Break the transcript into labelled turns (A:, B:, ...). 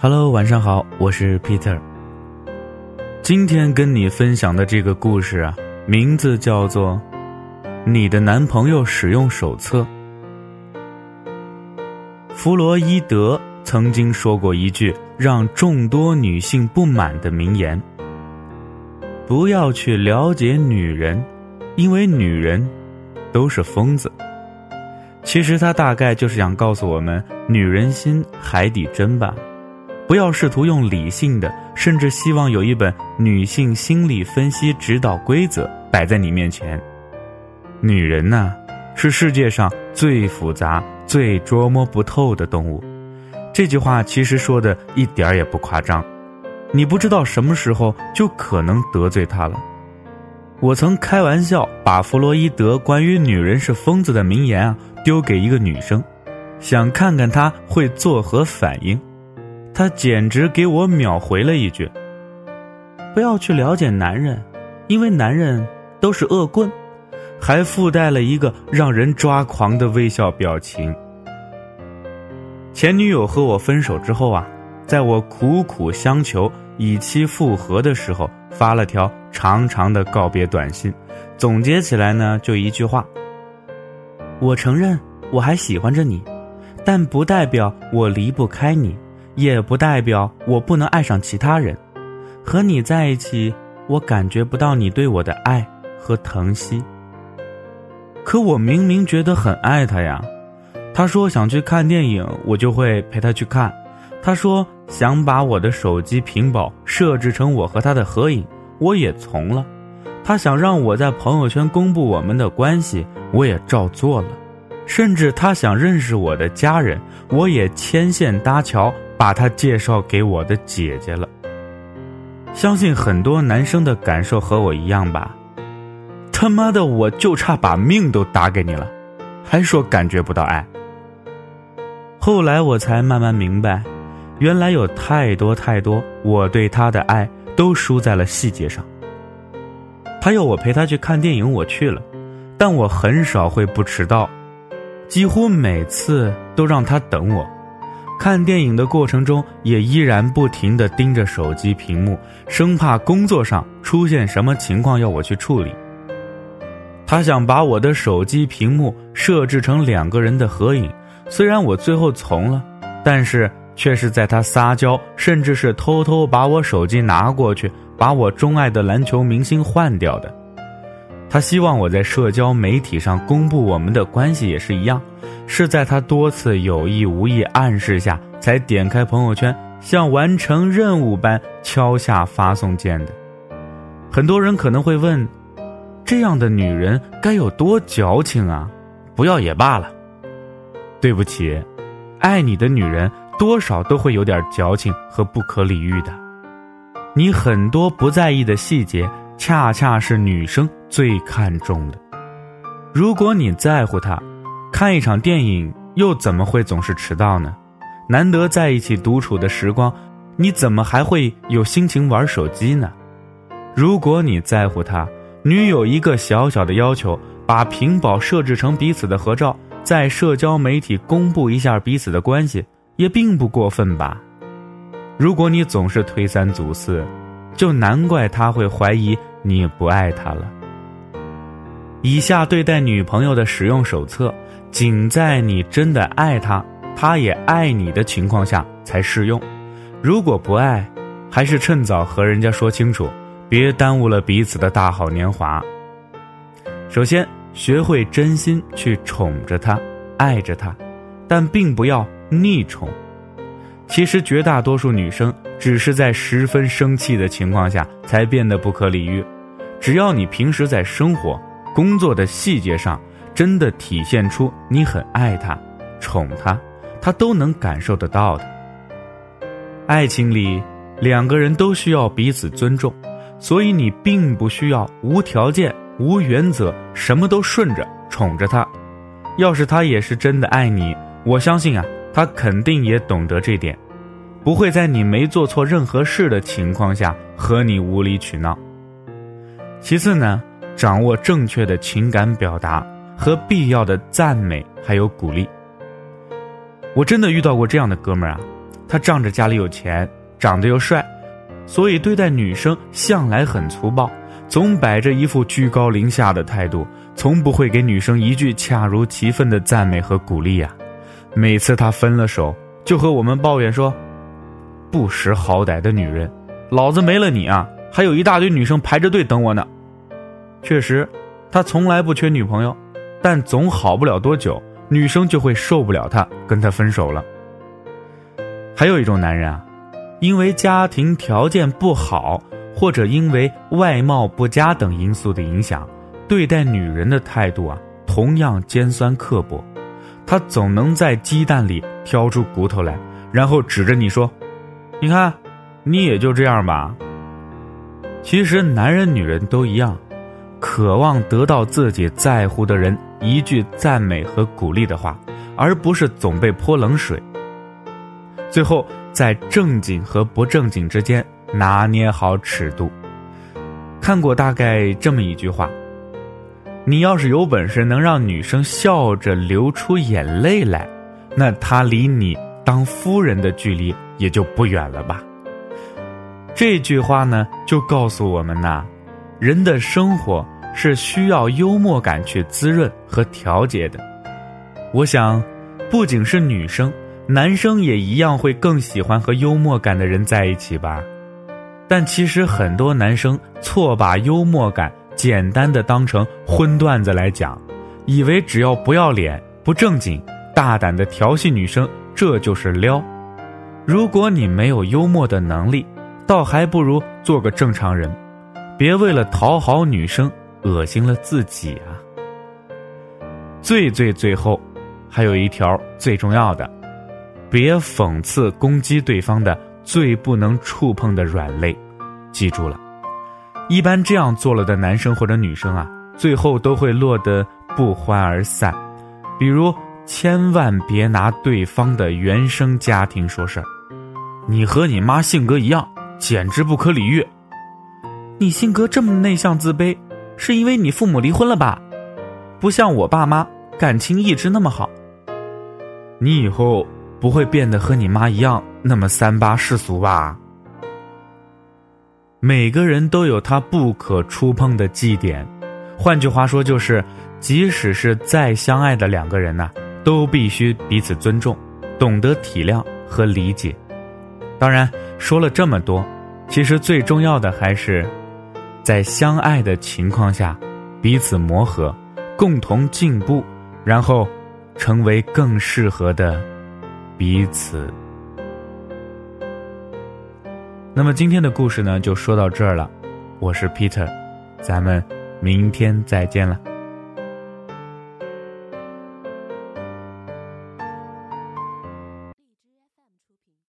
A: Hello，晚上好，我是 Peter。今天跟你分享的这个故事啊，名字叫做《你的男朋友使用手册》。弗洛伊德曾经说过一句让众多女性不满的名言：“不要去了解女人，因为女人都是疯子。”其实他大概就是想告诉我们，女人心海底针吧。不要试图用理性的，甚至希望有一本女性心理分析指导规则摆在你面前。女人呢，是世界上最复杂、最捉摸不透的动物。这句话其实说的一点儿也不夸张。你不知道什么时候就可能得罪她了。我曾开玩笑把弗洛伊德关于女人是疯子的名言啊丢给一个女生，想看看她会作何反应。他简直给我秒回了一句：“不要去了解男人，因为男人都是恶棍。”还附带了一个让人抓狂的微笑表情。前女友和我分手之后啊，在我苦苦相求以期复合的时候，发了条长长的告别短信，总结起来呢就一句话：“我承认我还喜欢着你，但不代表我离不开你。”也不代表我不能爱上其他人，和你在一起，我感觉不到你对我的爱和疼惜。可我明明觉得很爱他呀，他说想去看电影，我就会陪他去看；他说想把我的手机屏保设置成我和他的合影，我也从了；他想让我在朋友圈公布我们的关系，我也照做了；甚至他想认识我的家人，我也牵线搭桥。把他介绍给我的姐姐了。相信很多男生的感受和我一样吧。他妈的，我就差把命都打给你了，还说感觉不到爱。后来我才慢慢明白，原来有太多太多我对他的爱都输在了细节上。他要我陪他去看电影，我去了，但我很少会不迟到，几乎每次都让他等我。看电影的过程中，也依然不停地盯着手机屏幕，生怕工作上出现什么情况要我去处理。他想把我的手机屏幕设置成两个人的合影，虽然我最后从了，但是却是在他撒娇，甚至是偷偷把我手机拿过去，把我钟爱的篮球明星换掉的。他希望我在社交媒体上公布我们的关系，也是一样。是在他多次有意无意暗示下，才点开朋友圈，像完成任务般敲下发送键的。很多人可能会问：这样的女人该有多矫情啊？不要也罢了。对不起，爱你的女人多少都会有点矫情和不可理喻的。你很多不在意的细节，恰恰是女生最看重的。如果你在乎她。看一场电影又怎么会总是迟到呢？难得在一起独处的时光，你怎么还会有心情玩手机呢？如果你在乎他，女友一个小小的要求，把屏保设置成彼此的合照，在社交媒体公布一下彼此的关系，也并不过分吧？如果你总是推三阻四，就难怪他会怀疑你不爱他了。以下对待女朋友的使用手册。仅在你真的爱他，他也爱你的情况下才适用。如果不爱，还是趁早和人家说清楚，别耽误了彼此的大好年华。首先，学会真心去宠着他，爱着他，但并不要溺宠。其实，绝大多数女生只是在十分生气的情况下才变得不可理喻。只要你平时在生活、工作的细节上，真的体现出你很爱他、宠他，他都能感受得到的。爱情里，两个人都需要彼此尊重，所以你并不需要无条件、无原则，什么都顺着宠着他。要是他也是真的爱你，我相信啊，他肯定也懂得这点，不会在你没做错任何事的情况下和你无理取闹。其次呢，掌握正确的情感表达。和必要的赞美还有鼓励。我真的遇到过这样的哥们儿啊，他仗着家里有钱，长得又帅，所以对待女生向来很粗暴，总摆着一副居高临下的态度，从不会给女生一句恰如其分的赞美和鼓励呀。每次他分了手，就和我们抱怨说：“不识好歹的女人，老子没了你啊，还有一大堆女生排着队等我呢。”确实，他从来不缺女朋友，但总好不了多久，女生就会受不了他，跟他分手了。还有一种男人啊，因为家庭条件不好，或者因为外貌不佳等因素的影响，对待女人的态度啊，同样尖酸刻薄。他总能在鸡蛋里挑出骨头来，然后指着你说：“你看，你也就这样吧。”其实男人女人都一样，渴望得到自己在乎的人一句赞美和鼓励的话，而不是总被泼冷水。最后，在正经和不正经之间拿捏好尺度。看过大概这么一句话。你要是有本事能让女生笑着流出眼泪来，那她离你当夫人的距离也就不远了吧。这句话呢，就告诉我们呐，人的生活是需要幽默感去滋润和调节的。我想，不仅是女生，男生也一样会更喜欢和幽默感的人在一起吧。但其实很多男生错把幽默感。简单的当成荤段子来讲，以为只要不要脸、不正经、大胆的调戏女生，这就是撩。如果你没有幽默的能力，倒还不如做个正常人，别为了讨好女生恶心了自己啊。最最最后，还有一条最重要的，别讽刺攻击对方的最不能触碰的软肋，记住了。一般这样做了的男生或者女生啊，最后都会落得不欢而散。比如，千万别拿对方的原生家庭说事儿。你和你妈性格一样，简直不可理喻。你性格这么内向自卑，是因为你父母离婚了吧？不像我爸妈，感情一直那么好。你以后不会变得和你妈一样那么三八世俗吧？每个人都有他不可触碰的祭点，换句话说就是，即使是再相爱的两个人呐，都必须彼此尊重，懂得体谅和理解。当然，说了这么多，其实最重要的还是，在相爱的情况下，彼此磨合，共同进步，然后成为更适合的彼此。那么今天的故事呢，就说到这儿了。我是 Peter，咱们明天再见了。